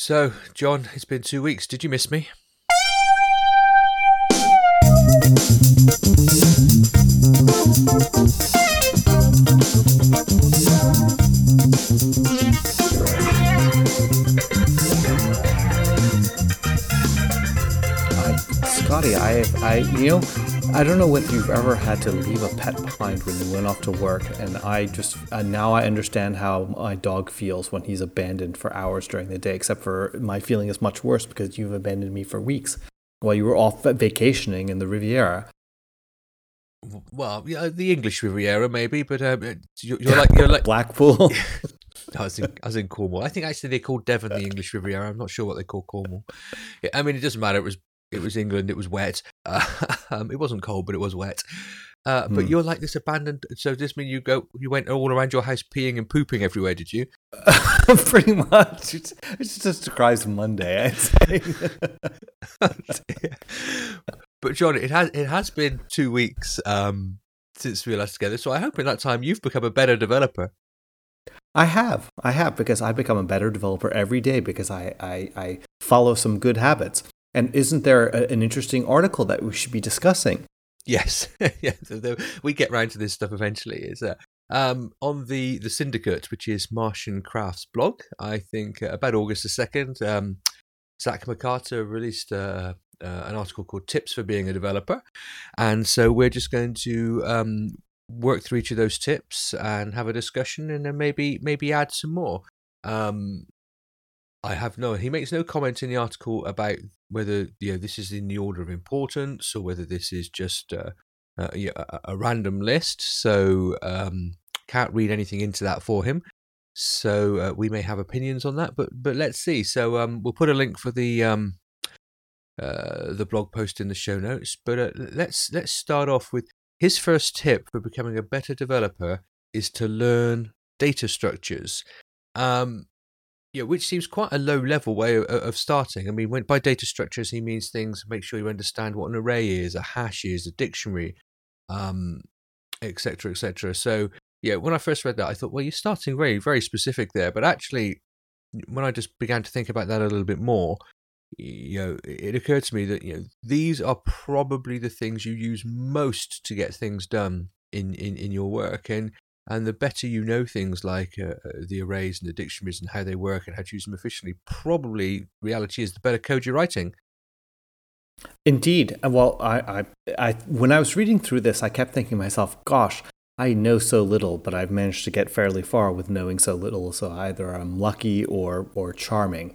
So, John, it's been two weeks. Did you miss me? Uh, Scotty, I, I, you know, I don't know whether you've ever had to leave a pet behind when you went off to work, and I just uh, now I understand how my dog feels when he's abandoned for hours during the day. Except for my feeling is much worse because you've abandoned me for weeks while you were off vacationing in the Riviera. Well, yeah, the English Riviera, maybe, but um, you're, you're like you're like Blackpool. I was in I was in Cornwall. I think actually they called Devon the English Riviera. I'm not sure what they call Cornwall. I mean, it doesn't matter. It was it was England. It was wet. Um, it wasn't cold, but it was wet. Uh, but Hmm. you're like this abandoned. So does this mean you go? You went all around your house peeing and pooping everywhere? Did you? Pretty much. It's, it just describes Monday, I'd say. but John, it has it has been two weeks um, since we were last together. So I hope in that time you've become a better developer. I have. I have because I become a better developer every day because I, I, I follow some good habits. And isn't there a, an interesting article that we should be discussing? Yes, yeah. we get round to this stuff eventually. Is uh, um, on the the syndicate, which is Martian Craft's blog. I think uh, about August the second. Um, Zach McArtor released uh, uh, an article called "Tips for Being a Developer," and so we're just going to um, work through each of those tips and have a discussion, and then maybe maybe add some more. Um, I have no. He makes no comment in the article about whether you know this is in the order of importance or whether this is just uh, uh, a, a random list. So um, can't read anything into that for him. So uh, we may have opinions on that, but but let's see. So um, we'll put a link for the um, uh, the blog post in the show notes. But let's let's start off with his first tip for becoming a better developer is to learn data structures. Um, yeah, which seems quite a low level way of, of starting. I mean, when by data structures he means things. Make sure you understand what an array is, a hash is, a dictionary, um, etc., etc. So yeah, when I first read that, I thought, well, you're starting very, very specific there. But actually, when I just began to think about that a little bit more, you know, it occurred to me that you know these are probably the things you use most to get things done in in, in your work, and and the better you know things like uh, uh, the arrays and the dictionaries and how they work and how to use them efficiently, probably reality is the better code you're writing. Indeed. Well, I, I, I, when I was reading through this, I kept thinking to myself, gosh, I know so little, but I've managed to get fairly far with knowing so little. So either I'm lucky or, or charming.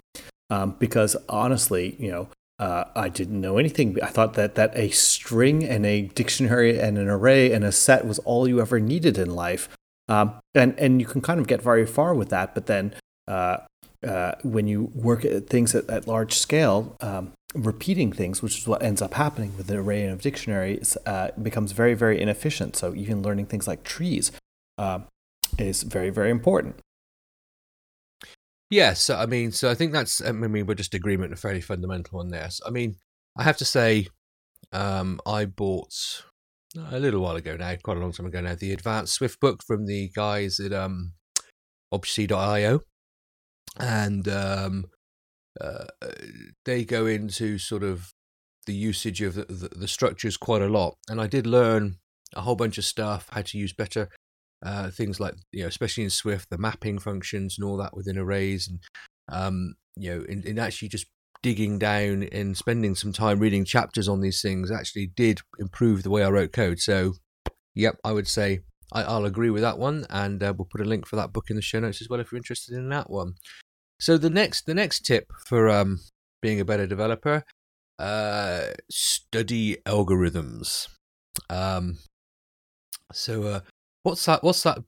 Um, because honestly, you know, uh, I didn't know anything. I thought that, that a string and a dictionary and an array and a set was all you ever needed in life. Um, and, and you can kind of get very far with that. But then uh, uh, when you work at things at, at large scale, um, repeating things, which is what ends up happening with an array of dictionaries, uh, becomes very, very inefficient. So even learning things like trees uh, is very, very important. Yes, I mean, so I think that's. I mean, we're just agreement, a fairly fundamental on this. I mean, I have to say, um, I bought a little while ago now, quite a long time ago now, the Advanced Swift book from the guys at um, objc.io, and um, uh, they go into sort of the usage of the, the, the structures quite a lot. And I did learn a whole bunch of stuff, how to use better uh, things like you know, especially in Swift, the mapping functions and all that within arrays, and um, you know, in actually just digging down and spending some time reading chapters on these things actually did improve the way I wrote code. So, yep, I would say I, I'll agree with that one, and uh, we'll put a link for that book in the show notes as well if you're interested in that one. So the next the next tip for um, being a better developer, uh, study algorithms. Um, so uh, what's that? What's that?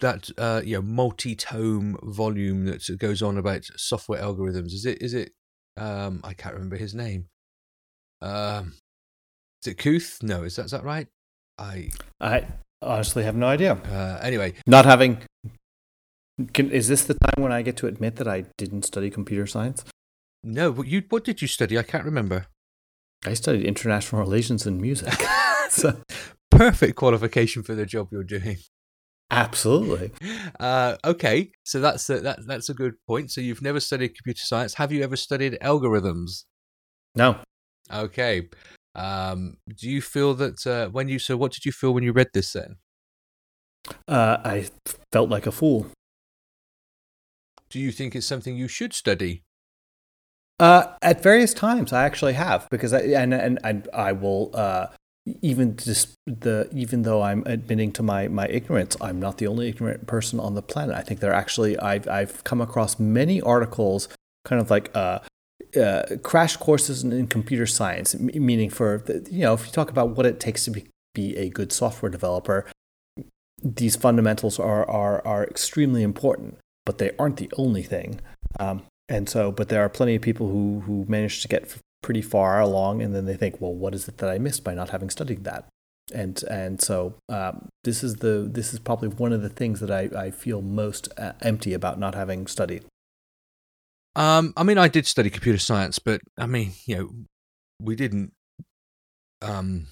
That uh, you know, multi-tome volume that goes on about software algorithms. Is it? Is it? Um, I can't remember his name. Um, is it Knuth? No, is that is that right? I I honestly have no idea. uh, anyway. Not having. Can, is this the time when I get to admit that I didn't study computer science? No, what you what did you study? I can't remember. I studied international relations and music. so, Perfect qualification for the job you're doing. Absolutely. Uh, okay, so that's a, that, that's a good point. So you've never studied computer science. Have you ever studied algorithms? No. Okay. Um, do you feel that uh, when you so what did you feel when you read this then? Uh, I felt like a fool. Do you think it's something you should study? Uh, at various times, I actually have because I and and, and I will uh, even just the even though I'm admitting to my my ignorance, I'm not the only ignorant person on the planet. I think there actually I've I've come across many articles, kind of like uh, uh, crash courses in, in computer science, m- meaning for the, you know if you talk about what it takes to be, be a good software developer, these fundamentals are are are extremely important, but they aren't the only thing. Um, and so, but there are plenty of people who who manage to get pretty far along, and then they think, well, what is it that I missed by not having studied that? And and so um, this is the this is probably one of the things that I, I feel most uh, empty about not having studied. Um, I mean, I did study computer science, but I mean, you know, we didn't. Um,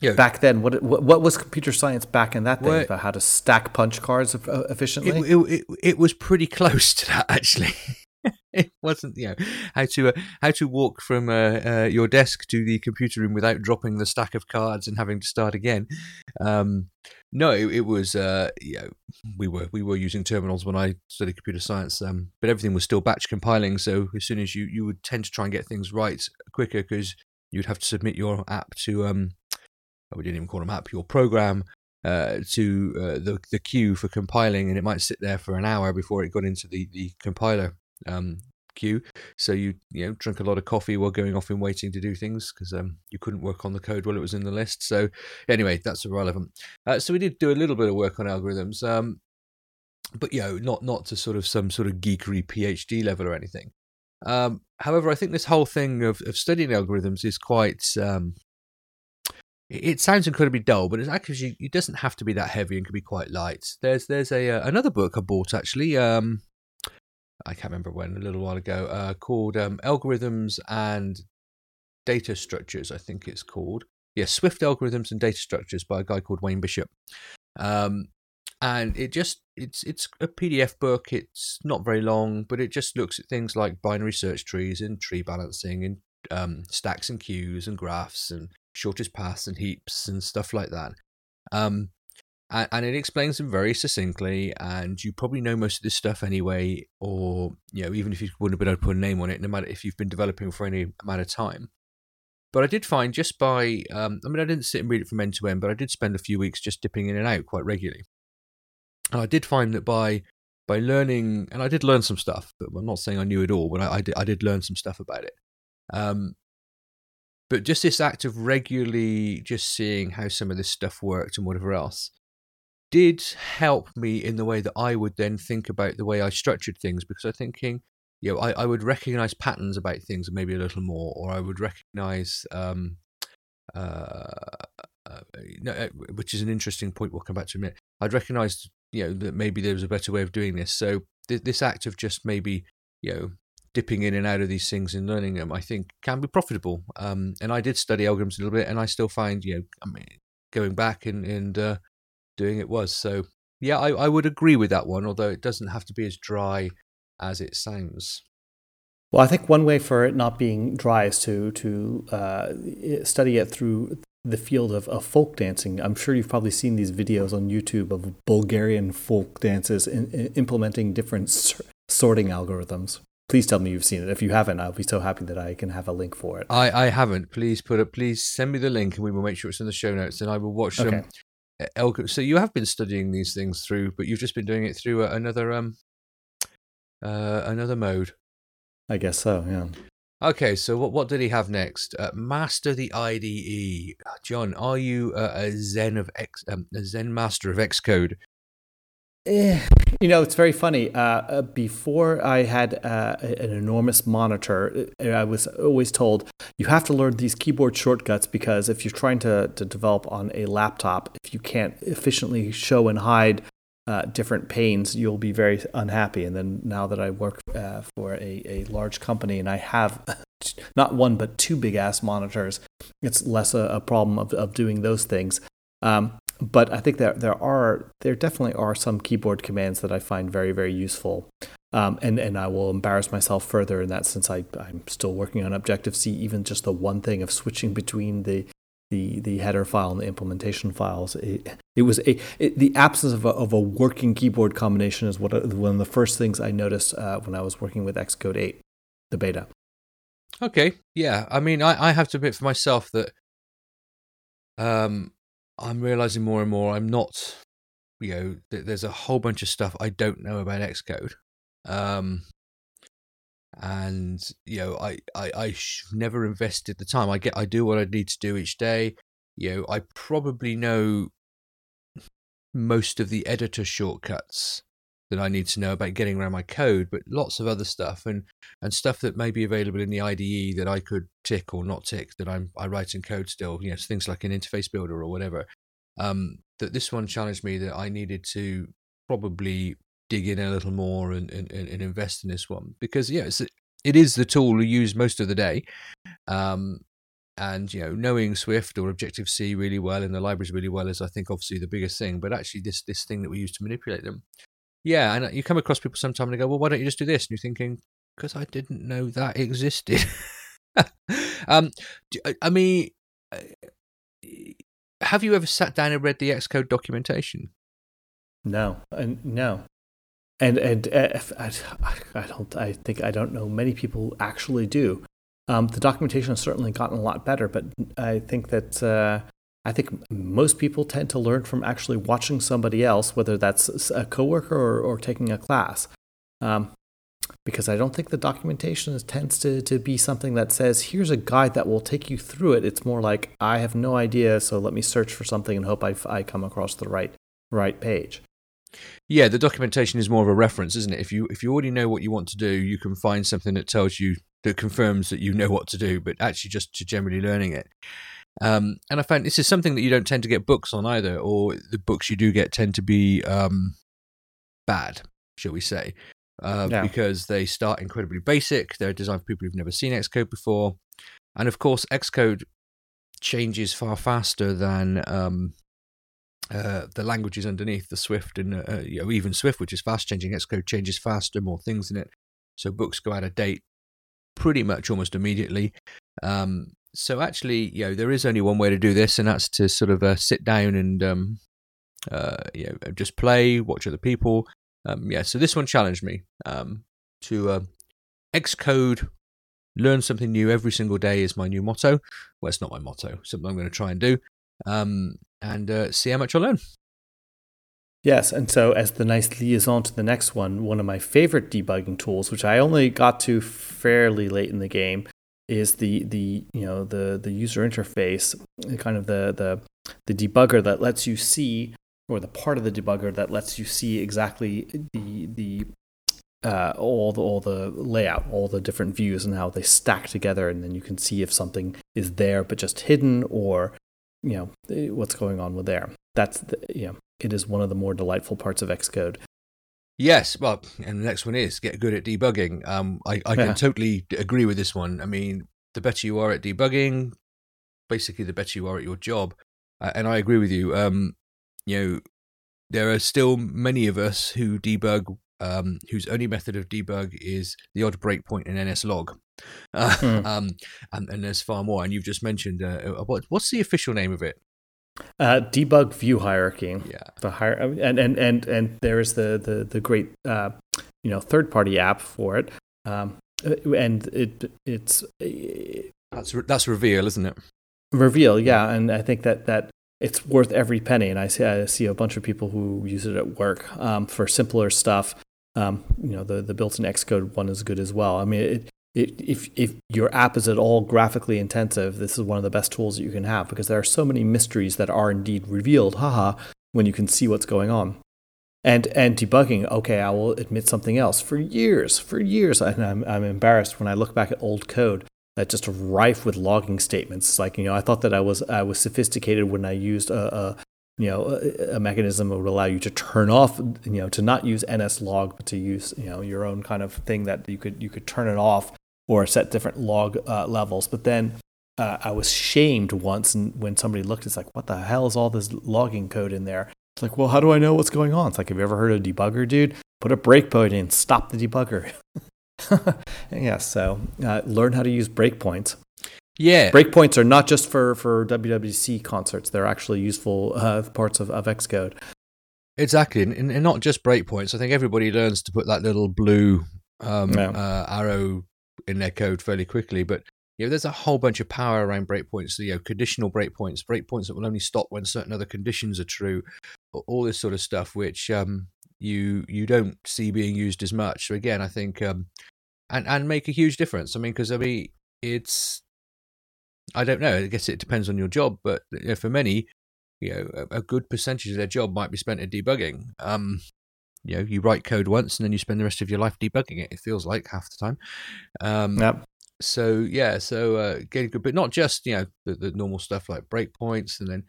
yeah. Back then, what, what, what was computer science back in that day about how to stack punch cards efficiently? It, it, it, it was pretty close to that, actually. it wasn't you know how to uh, how to walk from uh, uh, your desk to the computer room without dropping the stack of cards and having to start again. Um, no, it, it was uh, you know, we were we were using terminals when I studied computer science, um, but everything was still batch compiling. So as soon as you you would tend to try and get things right quicker because you'd have to submit your app to um, we didn't even call them app, your program uh, to uh, the the queue for compiling, and it might sit there for an hour before it got into the the compiler um, queue. So you you know drink a lot of coffee while going off and waiting to do things because um, you couldn't work on the code while it was in the list. So anyway, that's irrelevant. Uh, so we did do a little bit of work on algorithms, um, but you know not not to sort of some sort of geekery PhD level or anything. Um, however, I think this whole thing of, of studying algorithms is quite. Um, it sounds incredibly dull, but it's actually it doesn't have to be that heavy and can be quite light. There's there's a uh, another book I bought actually. Um, I can't remember when, a little while ago, uh, called um, Algorithms and Data Structures, I think it's called. Yeah, Swift Algorithms and Data Structures by a guy called Wayne Bishop. Um, and it just it's it's a PDF book. It's not very long, but it just looks at things like binary search trees and tree balancing and um, stacks and queues and graphs and shortest paths and heaps and stuff like that. Um, and, it explains them very succinctly. And you probably know most of this stuff anyway, or you know, even if you wouldn't have been able to put a name on it, no matter if you've been developing for any amount of time. But I did find just by, um, I mean, I didn't sit and read it from end to end, but I did spend a few weeks just dipping in and out quite regularly. And I did find that by by learning, and I did learn some stuff, but I'm not saying I knew it all, but I, I, did, I did learn some stuff about it. Um, but just this act of regularly just seeing how some of this stuff worked and whatever else did help me in the way that I would then think about the way I structured things because I'm thinking, you know, I, I would recognize patterns about things maybe a little more, or I would recognize, um, uh, uh, uh, which is an interesting point. We'll come back to a minute. I'd recognize, you know, that maybe there was a better way of doing this. So th- this act of just maybe, you know, dipping in and out of these things and learning them, I think can be profitable. Um, and I did study algorithms a little bit, and I still find, you know, I mean, going back and and uh, doing it was. So yeah, I, I would agree with that one, although it doesn't have to be as dry as it sounds. Well, I think one way for it not being dry is to to uh, study it through the field of, of folk dancing. I'm sure you've probably seen these videos on YouTube of Bulgarian folk dances in, in implementing different sorting algorithms. Please tell me you've seen it. If you haven't, I'll be so happy that I can have a link for it. I, I haven't. Please put it. Please send me the link, and we will make sure it's in the show notes, and I will watch okay. them so you have been studying these things through, but you've just been doing it through another um uh, another mode. I guess so. Yeah. Okay, so what what did he have next? Uh, master the IDE, John. Are you uh, a Zen of X, um, a Zen master of Xcode? Eh, you know, it's very funny. Uh, uh, before I had uh, an enormous monitor, uh, I was always told you have to learn these keyboard shortcuts because if you're trying to, to develop on a laptop, if you can't efficiently show and hide uh, different panes, you'll be very unhappy. And then now that I work uh, for a, a large company and I have not one but two big ass monitors, it's less a, a problem of, of doing those things. Um, but I think that there are there definitely are some keyboard commands that I find very very useful. Um, and and I will embarrass myself further in that since I I'm still working on Objective C. Even just the one thing of switching between the the the header file and the implementation files. It, it was a it, the absence of a, of a working keyboard combination is what one of the first things I noticed uh, when I was working with Xcode 8, the beta. Okay, yeah. I mean, I, I have to admit for myself that um, I'm realizing more and more I'm not, you know, th- there's a whole bunch of stuff I don't know about Xcode. Um, and you know I I I never invested the time. I get I do what I need to do each day. You know I probably know most of the editor shortcuts that I need to know about getting around my code, but lots of other stuff and and stuff that may be available in the IDE that I could tick or not tick that I'm I write in code still. You know things like an interface builder or whatever. Um, that this one challenged me that I needed to probably dig in a little more and, and, and invest in this one because yeah, it's, it is the tool we use most of the day. Um, and you know, knowing Swift or Objective C really well and the libraries really well is, I think, obviously the biggest thing. But actually, this this thing that we use to manipulate them, yeah. And you come across people sometimes and they go, "Well, why don't you just do this?" And you're thinking, "Because I didn't know that existed." um, I mean, uh, have you ever sat down and read the Xcode documentation? No, and no and and uh, I, I don't I think I don't know many people actually do. Um, the documentation has certainly gotten a lot better, but I think that uh, I think most people tend to learn from actually watching somebody else, whether that's a coworker or, or taking a class. Um, because I don't think the documentation tends to, to be something that says, here's a guide that will take you through it. It's more like, I have no idea, so let me search for something and hope I, I come across the right, right page. Yeah, the documentation is more of a reference, isn't it? If you if you already know what you want to do, you can find something that tells you that confirms that you know what to do, but actually just to generally learning it. Um, and I find this is something that you don't tend to get books on either, or the books you do get tend to be um, bad, shall we say, uh, yeah. because they start incredibly basic. They're designed for people who've never seen Xcode before, and of course, Xcode changes far faster than um, uh, the languages underneath the Swift and uh, you know, even Swift, which is fast changing, Xcode changes faster, more things in it. So books go out of date pretty much almost immediately. Um, so actually, you know, there is only one way to do this, and that's to sort of uh, sit down and um, uh, you know, just play, watch other people. Um, yeah, so this one challenged me um, to uh, Xcode. Learn something new every single day is my new motto. Well, it's not my motto. Something I'm going to try and do. Um, and uh, see how much I learn. Yes, and so as the nice liaison to the next one, one of my favorite debugging tools, which I only got to fairly late in the game, is the the you know the the user interface, kind of the the the debugger that lets you see, or the part of the debugger that lets you see exactly the the uh, all the all the layout, all the different views and how they stack together, and then you can see if something is there but just hidden, or you know eh, what's going on with there. That's the, you know it is one of the more delightful parts of Xcode. Yes, well, and the next one is get good at debugging. Um, I, I can totally agree with this one. I mean, the better you are at debugging, basically, the better you are at your job. Uh, and I agree with you. Um, you know, there are still many of us who debug um, whose only method of debug is the odd breakpoint in NSLog. Uh, hmm. um, and, and, there's far more. And you've just mentioned uh, uh, what, what's the official name of it? Uh, debug view hierarchy. Yeah. The hier- and, and and and there is the the the great uh, you know third party app for it. Um, uh, and it it's that's that's reveal, isn't it? Reveal, yeah. And I think that that it's worth every penny. And I see I see a bunch of people who use it at work um, for simpler stuff. Um, you know, the the built-in Xcode one is good as well. I mean, it, if if your app is at all graphically intensive, this is one of the best tools that you can have because there are so many mysteries that are indeed revealed. Haha, when you can see what's going on. And and debugging, okay, I will admit something else. For years, for years, and I'm I'm embarrassed when I look back at old code that just rife with logging statements. Like you know, I thought that I was I was sophisticated when I used a, a you know a, a, mechanism that would allow you to turn off you know to not use nslog but to use you know your own kind of thing that you could you could turn it off or set different log uh, levels but then uh, I was shamed once and when somebody looked. It's like, what the hell is all this logging code in there? It's like, well, how do I know what's going on? It's like, have you ever heard of a debugger, dude? Put a breakpoint in, stop the debugger. yeah, so uh, learn how to use breakpoints. Yeah, breakpoints are not just for for WWDC concerts; they're actually useful uh, parts of, of Xcode. Exactly, and, and, not just breakpoints. I think everybody learns to put that little blue um, yeah. uh, arrow their code fairly quickly, but you know, there's a whole bunch of power around breakpoints. You know, conditional breakpoints, breakpoints that will only stop when certain other conditions are true, all this sort of stuff, which um, you you don't see being used as much. So again, I think um, and and make a huge difference. I mean, because I mean, it's I don't know. I guess it depends on your job, but you know, for many, you know, a, a, good percentage of their job might be spent in debugging. Um, you know, you write code once and then you spend the rest of your life debugging it. It feels like half the time. Um, yep. So yeah, so uh, getting good, but not just you know the, the normal stuff like breakpoints, and then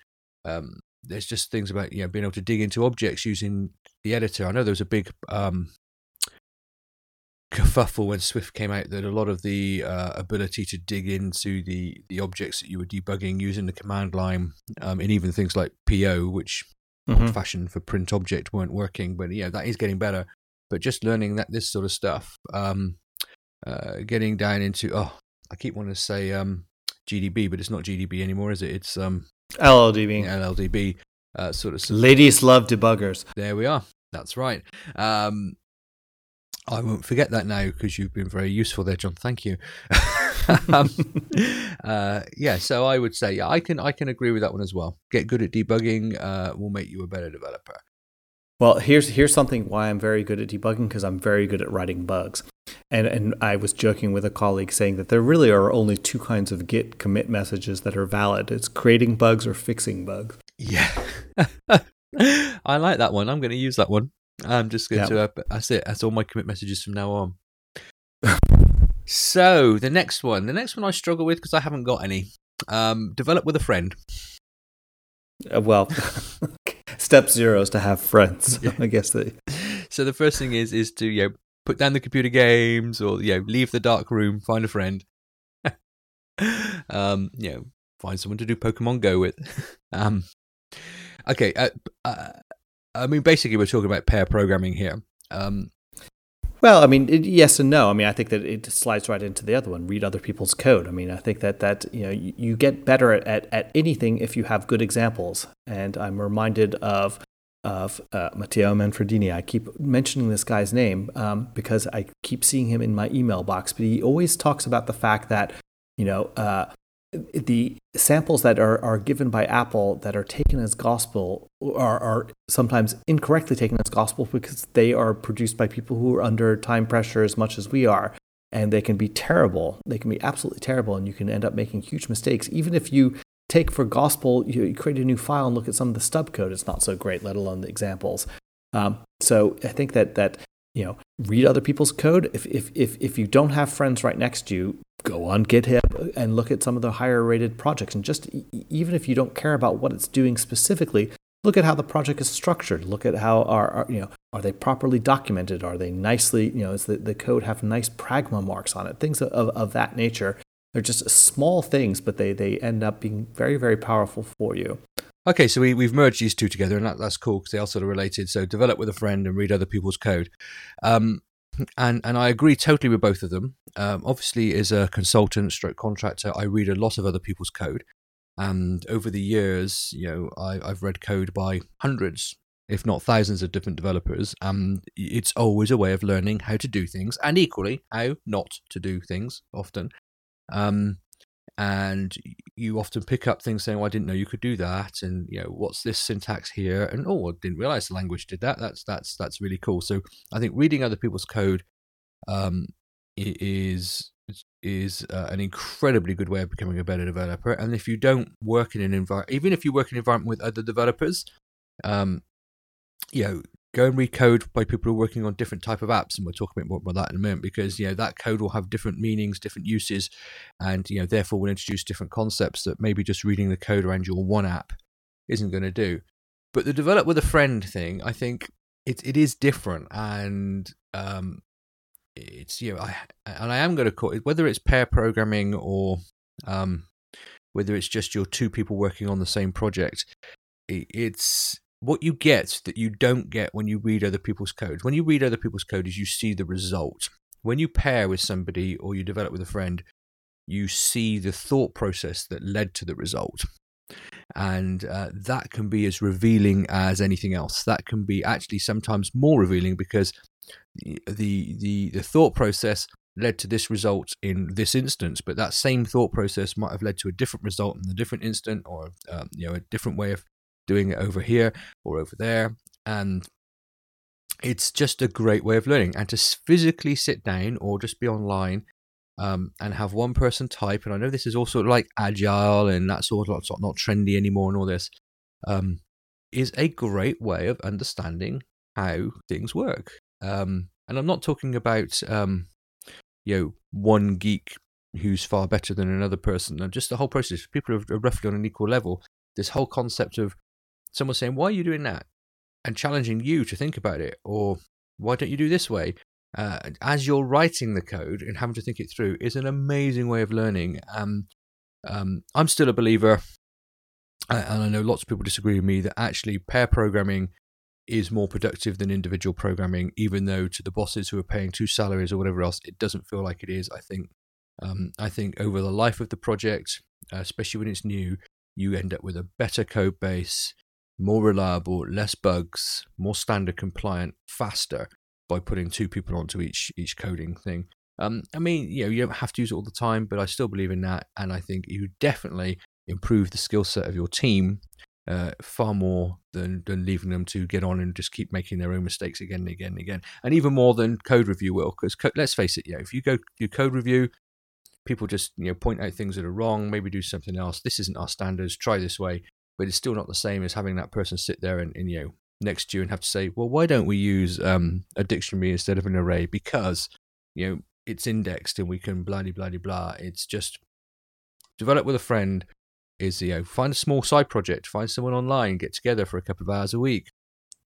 um, there's just things about you know being able to dig into objects using the editor. I know there was a big um, kerfuffle when Swift came out that a lot of the uh, ability to dig into the the objects that you were debugging using the command line, um, and even things like PO, which mm-hmm. old fashioned for print object, weren't working. But yeah, that is getting better. But just learning that this sort of stuff, um, uh, getting down into oh, I keep wanting to say um, GDB, but it's not GDB anymore, is it? It's um, LLDB. LLDB. Uh, sort of. Ladies love debuggers. There we are. That's right. Um, I won't forget that now because you've been very useful there, John. Thank you. um, uh, yeah, so I would say yeah, I can I can agree with that one as well. Get good at debugging uh, will make you a better developer. Well, here's here's something why I'm very good at debugging because I'm very good at writing bugs. And and I was joking with a colleague saying that there really are only two kinds of Git commit messages that are valid. It's creating bugs or fixing bugs. Yeah. I like that one. I'm going to use that one. I'm just going to. Uh, that's it. That's all my commit messages from now on. so the next one, the next one I struggle with because I haven't got any. Um, develop with a friend. Uh, well, step zero is to have friends. Yeah. I guess they. So the first thing is is to you know put down the computer games or you know leave the dark room, find a friend. um, you know, find someone to do Pokemon Go with. um, okay, uh, uh, I mean, basically, we're talking about pair programming here. Um, well, I mean, it, yes and no. I mean, I think that it slides right into the other one. Read other people's code. I mean, I think that that you know you, you get better at, at, at anything if you have good examples. And I'm reminded of of uh, Matteo Manferdini. I keep mentioning this guy's name um, because I keep seeing him in my email box. But he always talks about the fact that you know uh, the samples that are, are given by Apple that are taken as gospel are, are sometimes incorrectly taken as gospel because they are produced by people who are under time pressure as much as we are. And they can be terrible. They can be absolutely terrible, and you can end up making huge mistakes. Even if you take for gospel, you, create a new file and look at some of the stub code, it's not so great, let alone the examples. Um, so I think that that you know read other people's code. If if if if you don't have friends right next to you, go on GitHub and look at some of the higher rated projects. And just even if you don't care about what it's doing specifically, look at how the project is structured. Look at how are, are you know are they properly documented? Are they nicely you know does the, the code have nice pragma marks on it? Things of, of that nature. They're just small things, but they they end up being very very powerful for you. Okay, so we, we've merged these two together, and that, that's cool because they are sort of related. So develop with a friend and read other people's code. Um, and and I agree totally with both of them. Um, obviously, as a consultant, stroke contractor, I read a lot of other people's code, and over the years, you know, I, I've read code by hundreds, if not thousands, of different developers. And it's always a way of learning how to do things, and equally how not to do things. Often, um, and you often pick up things saying, "Well, I didn't know you could do that," and you know, what's this syntax here? And oh, I didn't realize the language did that. That's that's that's really cool. So I think reading other people's code um, is is uh, an incredibly good way of becoming a better developer. And if you don't work in an environment, even if you work in an environment with other developers, um, you know, go and read code by people who are working on different type of apps and we'll talk a bit more about that in a moment because you know that code will have different meanings different uses and you know therefore will introduce different concepts that maybe just reading the code around your one app isn't going to do but the develop with a friend thing i think it, it is different and um it's you know I, and i am going to call it whether it's pair programming or um whether it's just your two people working on the same project, it's what you get that you don't get when you read other people's code. When you read other people's code, is you see the result. When you pair with somebody or you develop with a friend, you see the thought process that led to the result. And uh, that can be as revealing as anything else. That can be actually sometimes more revealing because the the the thought process led to this result in this instance, but that same thought process might have led to a different result in a different instant, or um, you know a different way of doing it over here or over there, and it's just a great way of learning. And to physically sit down or just be online um, and have one person type, and I know this is also like agile and that sort of sort not trendy anymore and all this, um, is a great way of understanding how things work. Um, and I'm not talking about um, you know one geek who's far better than another person. Just the whole process. People are roughly on an equal level. This whole concept of someone saying, "Why are you doing that?" and challenging you to think about it, or "Why don't you do this way?" Uh, as you're writing the code and having to think it through is an amazing way of learning. Um, um, I'm still a believer, and I know lots of people disagree with me, that actually pair programming is more productive than individual programming, even though to the bosses who are paying two salaries or whatever else, it doesn't feel like it is. I think, um, I think over the life of the project, uh, especially when it's new, you end up with a better code base, more reliable, less bugs, more standard compliant, faster by putting two people onto each each coding thing. Um, I mean, you know, you don't have to use it all the time, but I still believe in that, and I think you definitely improve the skill set of your team uh, far more than, than leaving them to get on and just keep making their own mistakes again and again and again. And even more than code review will, because co- let's face it, yeah, if you go do code review, people just you know point out things that are wrong, maybe do something else. This isn't our standards. Try this way, but it's still not the same as having that person sit there and, and you know next to you and have to say, well, why don't we use um, a dictionary instead of an array? Because you know it's indexed and we can blah blah blah blah. It's just develop with a friend is you know find a small side project, find someone online, get together for a couple of hours a week,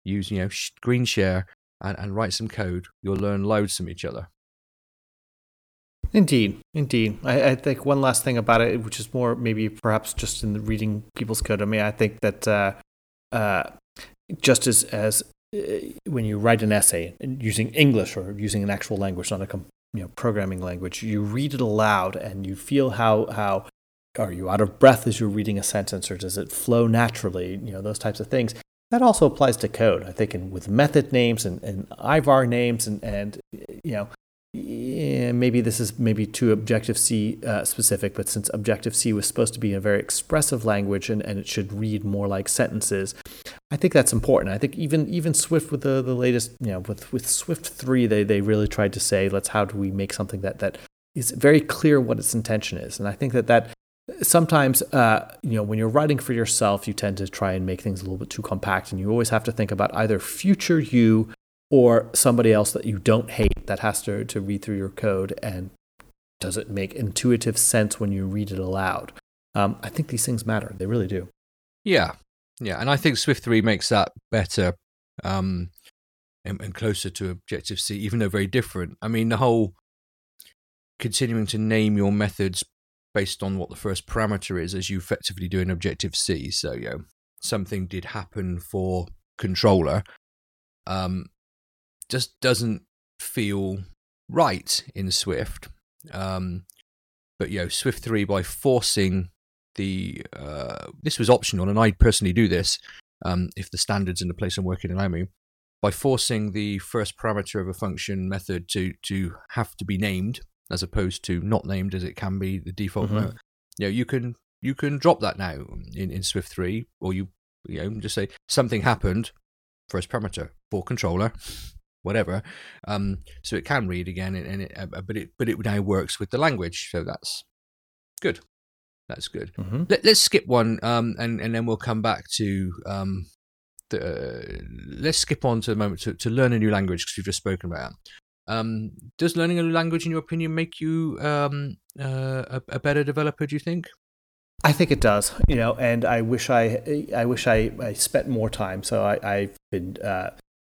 use you know screen share and, and write some code. You'll learn loads from each other. Indeed, indeed. I, I, think one last thing about it, which is more maybe perhaps just in the reading people's code. I mean, I think that uh, uh, just as as uh, when you write an essay using English or using an actual language, not a you know programming language, you read it aloud and you feel how how are you out of breath as you're reading a sentence or does it flow naturally? You know those types of things. That also applies to code i think in, with method names and, and ivar names and, and you know maybe this is maybe too objective c uh, specific but since objective c was supposed to be a very expressive language and, and it should read more like sentences i think that's important. I think even even swift with the, the latest you know with, with swift 3 they, they really tried to say let's how do we make something that that is very clear what its intention is? And i think that that sometimes uh, you know when you're writing for yourself you tend to try and make things a little bit too compact and you always have to think about either future you or somebody else that you don't hate that has to, to read through your code and does it make intuitive sense when you read it aloud? Um, i think these things matter. They really do. Yeah. Yeah and i think swift 3 makes that better um, and, and closer to objective c even though very different. I mean the whole continuing to name your methods based on what the first parameter is as you effectively do in Objective C. So, you know, something did happen for controller, um, just doesn't feel right in Swift. Um, but, you know, Swift 3 by forcing the, uh, this was optional, and I personally do this um, if the standards in the place I'm working in allow me, by forcing the first parameter of a function method to, to have to be named as opposed to not named as it can be the default. Mm-hmm. You know, you can you can drop that now in, in Swift three, or you you know just say something happened, first parameter for controller, whatever. Um, so it can read again, and it, uh, but it but it now works with the language, so that's good. That's good. Mm-hmm. Let, us skip one, um, and and then we'll come back to um, the, uh, let's skip on to the moment to, to learn a new language because we've just spoken about. It. Um, does learning a language, in your opinion, make you um, uh, a, a, better developer? Do you think? I think it does. You know, and I wish I, I wish I, I spent more time. So I, have been uh,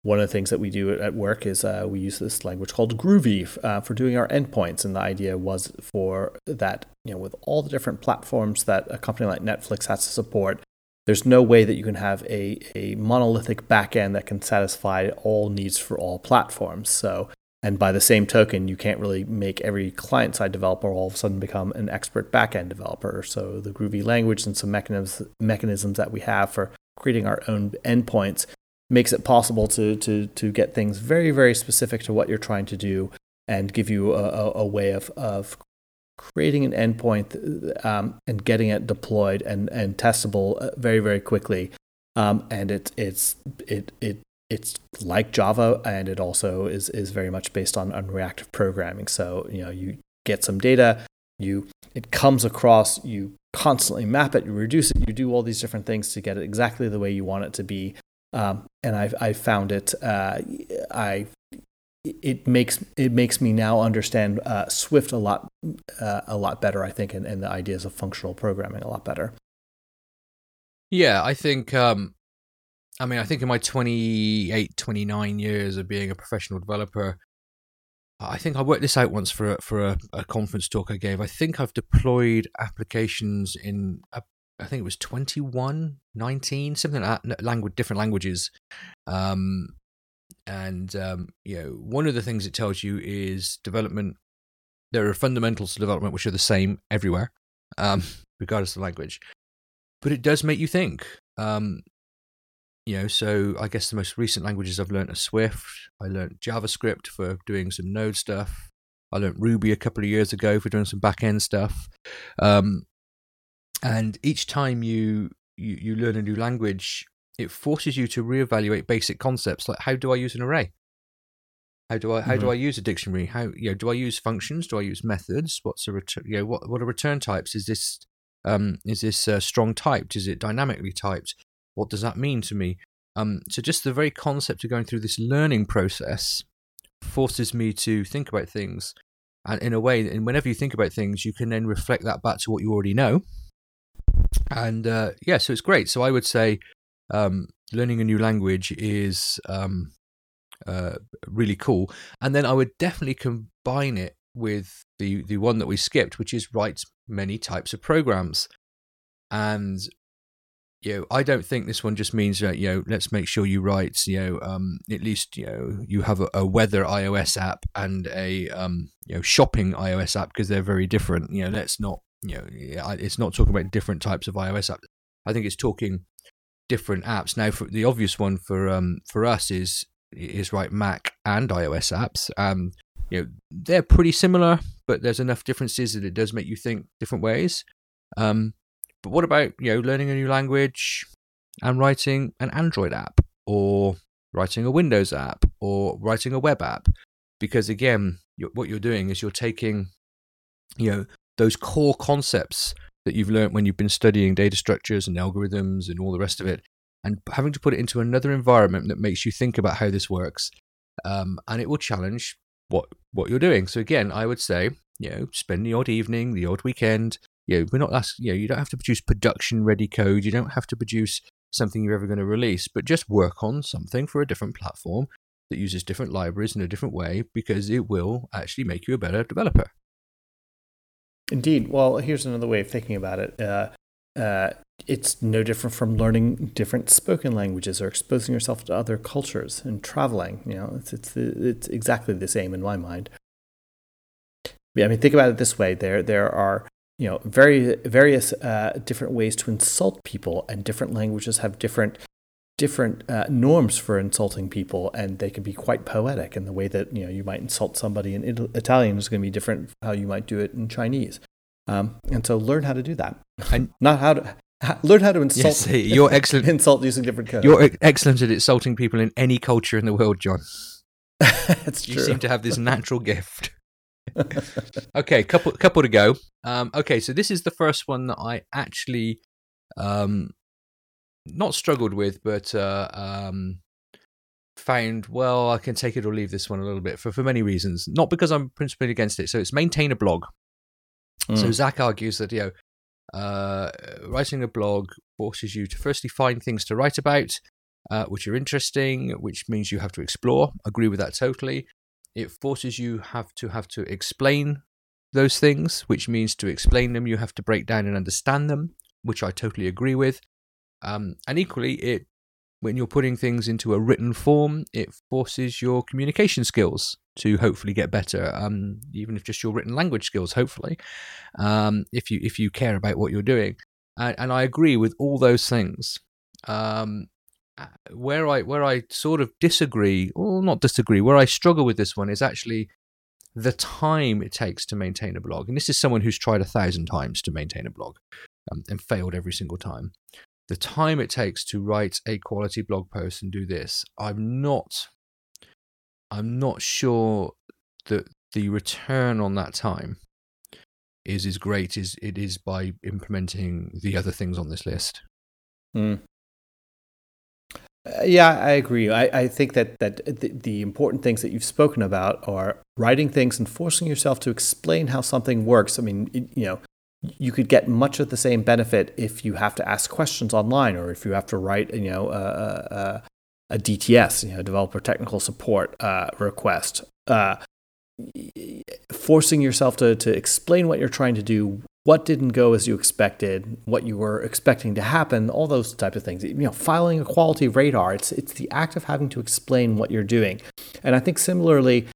one of the things that we do at work is uh, we use this language called Groovy uh, for doing our endpoints, and the idea was for that you know with all the different platforms that a company like Netflix has to support, there's no way that you can have a, a monolithic backend that can satisfy all needs for all platforms. So, and by the same token, you can't really make every client side developer all of a sudden become an expert backend developer. So, the Groovy language and some mechanisms, mechanisms that we have for creating our own endpoints makes it possible to to to get things very very specific to what you're trying to do and give you a, a, a way of of creating an endpoint um, and getting it deployed and and testable uh, very very quickly um, and it it's it it it's like Java and it also is is very much based on, on reactive programming so you know you get some data you it comes across you constantly map it you reduce it you do all these different things to get it exactly the way you want it to be um, and I've I found it uh, I it makes it makes me now understand uh, Swift a lot uh, a lot better I think and, and the ideas of functional programming a lot better. Yeah, I think um, I mean I think in my 28 29 years of being a professional developer I think I worked this out once for a, for a, a conference talk I gave. I think I've deployed applications in a I think it was 21, 19, something like that, language, different languages. Um, and, um, you know, one of the things it tells you is development. There are fundamentals to development which are the same everywhere, um, regardless of language. But it does make you think. Um, you know, so I guess the most recent languages I've learned are Swift. I learned JavaScript for doing some Node stuff. I learned Ruby a couple of years ago for doing some back end stuff. Um, and each time you, you you learn a new language it forces you to reevaluate basic concepts like how do i use an array how do i how mm-hmm. do i use a dictionary how you know do i use functions do i use methods what's a return you know what what are return types is this um is this uh, strong typed is it dynamically typed what does that mean to me um so just the very concept of going through this learning process forces me to think about things and in a way and whenever you think about things you can then reflect that back to what you already know and uh, yeah, so it's great. So I would say um, learning a new language is um, uh, really cool, and then I would definitely combine it with the the one that we skipped, which is write many types of programs. And you know, I don't think this one just means that you know, let's make sure you write, you know, um, at least you know you have a, a weather iOS app and a um, you know shopping iOS app because they're very different. You know, let's not you know, it's not talking about different types of iOS apps. I think it's talking different apps. Now, for the obvious one for um for us is is right Mac and iOS apps. Um, you know, they're pretty similar, but there's enough differences that it does make you think different ways. Um, but what about you know learning a new language and writing an Android app or writing a Windows app or writing a web app? Because again, you're, what you're doing is you're taking you know those core concepts that you've learned when you've been studying data structures and algorithms and all the rest of it, and having to put it into another environment that makes you think about how this works, um, and it will challenge what what you're doing. So again, I would say, you know, spend the odd evening, the odd weekend. You know, we're not asking, you know, you don't have to produce production ready code. You don't have to produce something you're ever going to release, but just work on something for a different platform that uses different libraries in a different way because it will actually make you a better developer. Indeed. Well, here's another way of thinking about it. Uh, uh, it's no different from learning different spoken languages or exposing yourself to other cultures and traveling. You know, it's it's it's exactly the same in my mind. Yeah, I mean, think about it this way: there there are you know very various uh, different ways to insult people, and different languages have different different uh, norms for insulting people, and they can be quite poetic. And the way that you know you might insult somebody in Italian is going to be different from how you might do it in Chinese. Um, and so learn how to do that, and not how to. learn how to insult. Yes, you're excellent. insult using different code. You're excellent at insulting people in any culture in the world, John. That's true. You seem to have this natural gift. Okay, couple couple to go. Um, okay, so this is the first one that I actually um, not struggled with, but uh, um, found well I can take it or leave this one a little bit for for many reasons. Not because I'm principally against it. So it's maintain a blog. Mm. So Zach argues that you know uh, writing a blog forces you to firstly find things to write about, uh, which are interesting, which means you have to explore. I agree with that totally. It forces you have to have to explain those things, which means to explain them you have to break down and understand them, which I totally agree with. Um, and equally, it when you're putting things into a written form, it forces your communication skills to hopefully get better. Um, even if just your written language skills, hopefully, um, if you if you care about what you're doing. And, and I agree with all those things. Um, where I where I sort of disagree, or not disagree, where I struggle with this one is actually the time it takes to maintain a blog. And this is someone who's tried a thousand times to maintain a blog um, and failed every single time the time it takes to write a quality blog post and do this, I'm not I'm not sure that the return on that time is as great as it is by implementing the other things on this list. Mm. Uh, yeah, I agree. I, I think that, that the, the, important things that you've spoken about are writing things and forcing yourself to explain how something works. I mean, you know, you could get much of the same benefit if you have to ask questions online or if you have to write, you know, a, a, a DTS, you know, developer technical support uh, request. Uh, forcing yourself to, to explain what you're trying to do, what didn't go as you expected, what you were expecting to happen, all those types of things. You know, filing a quality radar, it's it's the act of having to explain what you're doing. And I think similarly,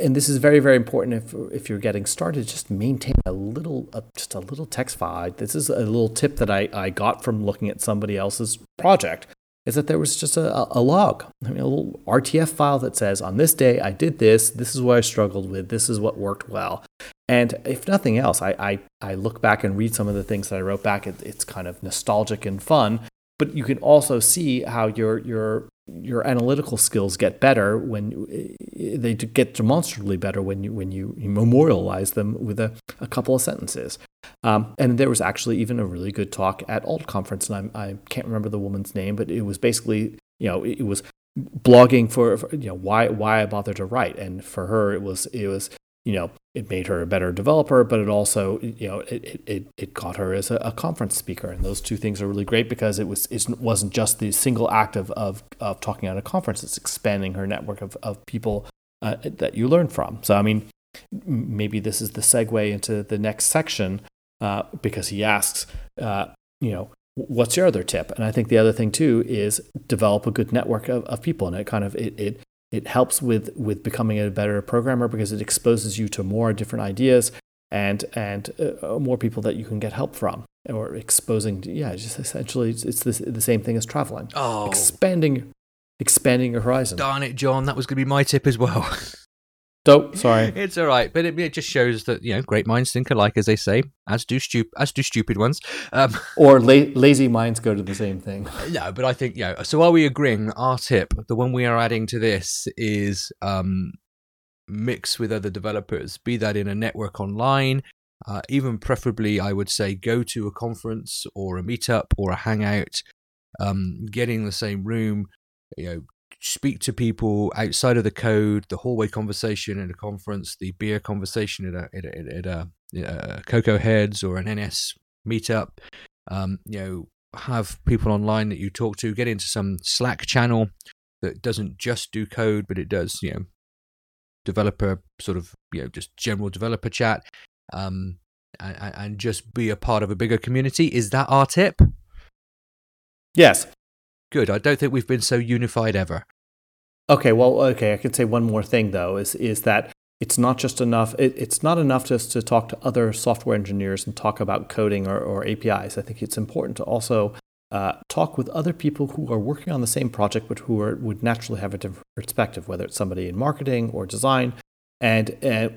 and this is very very important if if you're getting started just maintain a little just a little text file this is a little tip that I, I got from looking at somebody else's project is that there was just a, a log I mean, a little rtf file that says on this day i did this this is what i struggled with this is what worked well and if nothing else i i, I look back and read some of the things that i wrote back it, it's kind of nostalgic and fun but you can also see how your your your analytical skills get better when they get demonstrably better when you when you, you memorialize them with a, a couple of sentences. Um, and there was actually even a really good talk at Alt Conference, and I, I can't remember the woman's name, but it was basically you know it was blogging for, for you know why why I bothered to write, and for her it was it was you know, it made her a better developer, but it also, you know, it, it, it got her as a, a conference speaker. And those two things are really great because it, was, it wasn't just the single act of, of, of talking at a conference, it's expanding her network of, of people uh, that you learn from. So, I mean, maybe this is the segue into the next section uh, because he asks, uh, you know, what's your other tip? And I think the other thing too is develop a good network of, of people. And it kind of, it, it it helps with with becoming a better programmer because it exposes you to more different ideas and and uh, more people that you can get help from or exposing yeah just essentially it's, it's the, the same thing as traveling. Oh. Expanding expanding your horizon. Darn it john that was going to be my tip as well Dope. Sorry. it's all right, but it, it, just shows that you know great minds think alike, as they say, as do stupid as do stupid ones. Um, or la- lazy minds go to the same thing. No, but I think yeah. You know, so are we agreeing? Our tip, the one we are adding to this, is um, mix with other developers. Be that in a network online, uh, even preferably, I would say go to a conference or a meetup or a hangout. Um, getting the same room, you know, speak to people outside of the code, the hallway conversation at a conference, the beer conversation at a at a, at a, at a Cocoa Heads or an NS meetup. Um, you know, have people online that you talk to. Get into some Slack channel that doesn't just do code, but it does you know developer sort of you know just general developer chat. Um, and, and just be a part of a bigger community. Is that our tip? Yes. Good. I don't think we've been so unified ever. Okay, well, okay, I could say one more thing though is is that it's not just enough. It, it's not enough just to talk to other software engineers and talk about coding or, or APIs. I think it's important to also uh, talk with other people who are working on the same project, but who are, would naturally have a different perspective, whether it's somebody in marketing or design. And uh,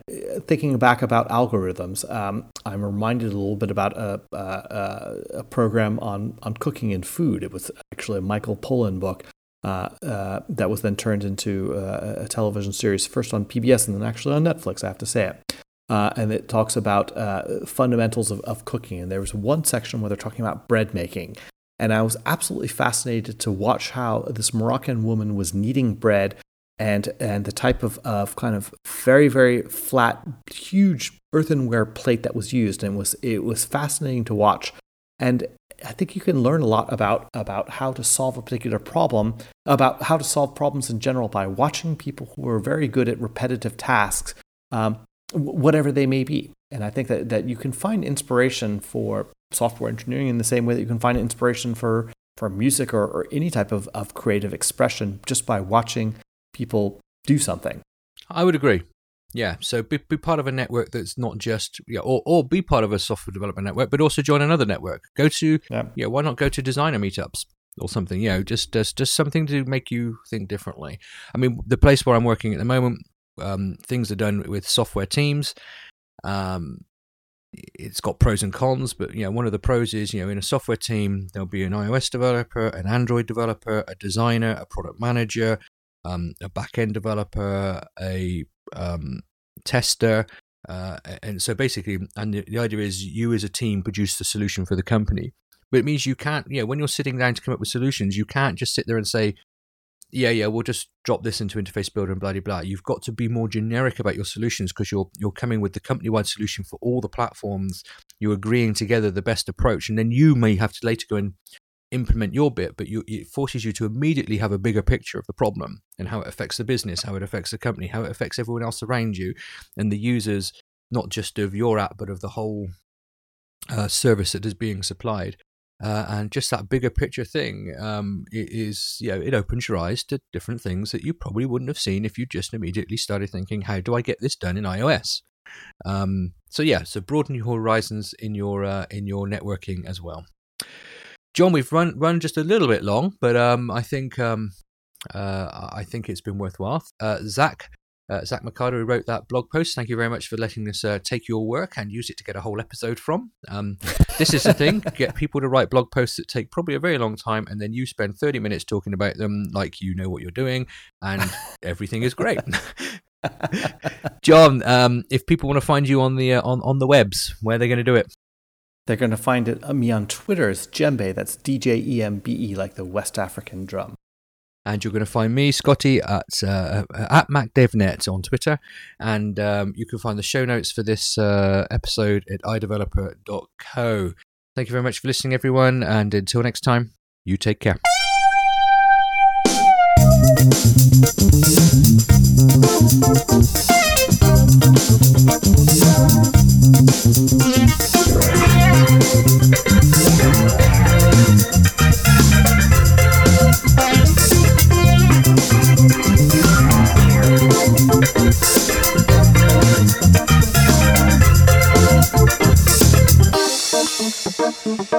thinking back about algorithms, um, I'm reminded a little bit about a, a, a, program on, on cooking and food. It was actually a Michael Pollan book uh, uh, that was then turned into uh, a television series, first on PBS and then actually on Netflix, I have to say it. Uh, and it talks about uh, fundamentals of, of cooking. And there was one section where they're talking about bread making. And I was absolutely fascinated to watch how this Moroccan woman was kneading bread and and the type of, of kind of very very flat huge earthenware plate that was used and it was it was fascinating to watch and I think you can learn a lot about about how to solve a particular problem, about how to solve problems in general by watching people who are very good at repetitive tasks, um, whatever they may be. And I think that, that you can find inspiration for software engineering in the same way that you can find inspiration for for music or, or any type of, of creative expression just by watching people do something. I would agree. Yeah, so be, be part of a network that's not just yeah, or, or be part of a software development network, but also join another network. Go to yeah, yeah why not go to designer meetups or something? You know, just just just something to make you think differently. I mean, the place where I'm working at the moment, um, things are done with software teams. Um, it's got pros and cons, but you know, one of the pros is you know, in a software team, there'll be an iOS developer, an Android developer, a designer, a product manager, um, a backend developer, a um, tester. Uh, and so basically, and the, the idea is you as a team produce the solution for the company. But it means you can't, you know, when you're sitting down to come up with solutions, you can't just sit there and say, yeah, yeah, we'll just drop this into Interface Builder and blah blah blah. You've got to be more generic about your solutions because you're you're coming with the company wide solution for all the platforms. You're agreeing together the best approach, and then you may have to later go and implement your bit, but you, it forces you to immediately have a bigger picture of the problem and how it affects the business, how it affects the company, how it affects everyone else around you, and the users, not just of your app, but of the whole uh, service that is being supplied. Uh, and just that bigger picture thing um, is, you know, it opens your eyes to different things that you probably wouldn't have seen if you just immediately started thinking, how do I get this done in iOS? Um, so yeah, so broaden your horizons in your uh, in your networking as well. John, we've run run just a little bit long, but um, I think um, uh, I think it's been worthwhile. Uh, Zach. Uh, Zach McArtor who wrote that blog post. Thank you very much for letting us uh, take your work and use it to get a whole episode from. Um, this is the thing: get people to write blog posts that take probably a very long time, and then you spend thirty minutes talking about them like you know what you're doing, and everything is great. John, um, if people want to find you on the uh, on on the webs, where are they going to do it? They're going to find it, uh, me on Twitter as Djembe. That's D J E M B E, like the West African drum. And you're going to find me, Scotty, at uh, at MacDevNet on Twitter. And um, you can find the show notes for this uh, episode at iDeveloper.co. Thank you very much for listening, everyone. And until next time, you take care. Thank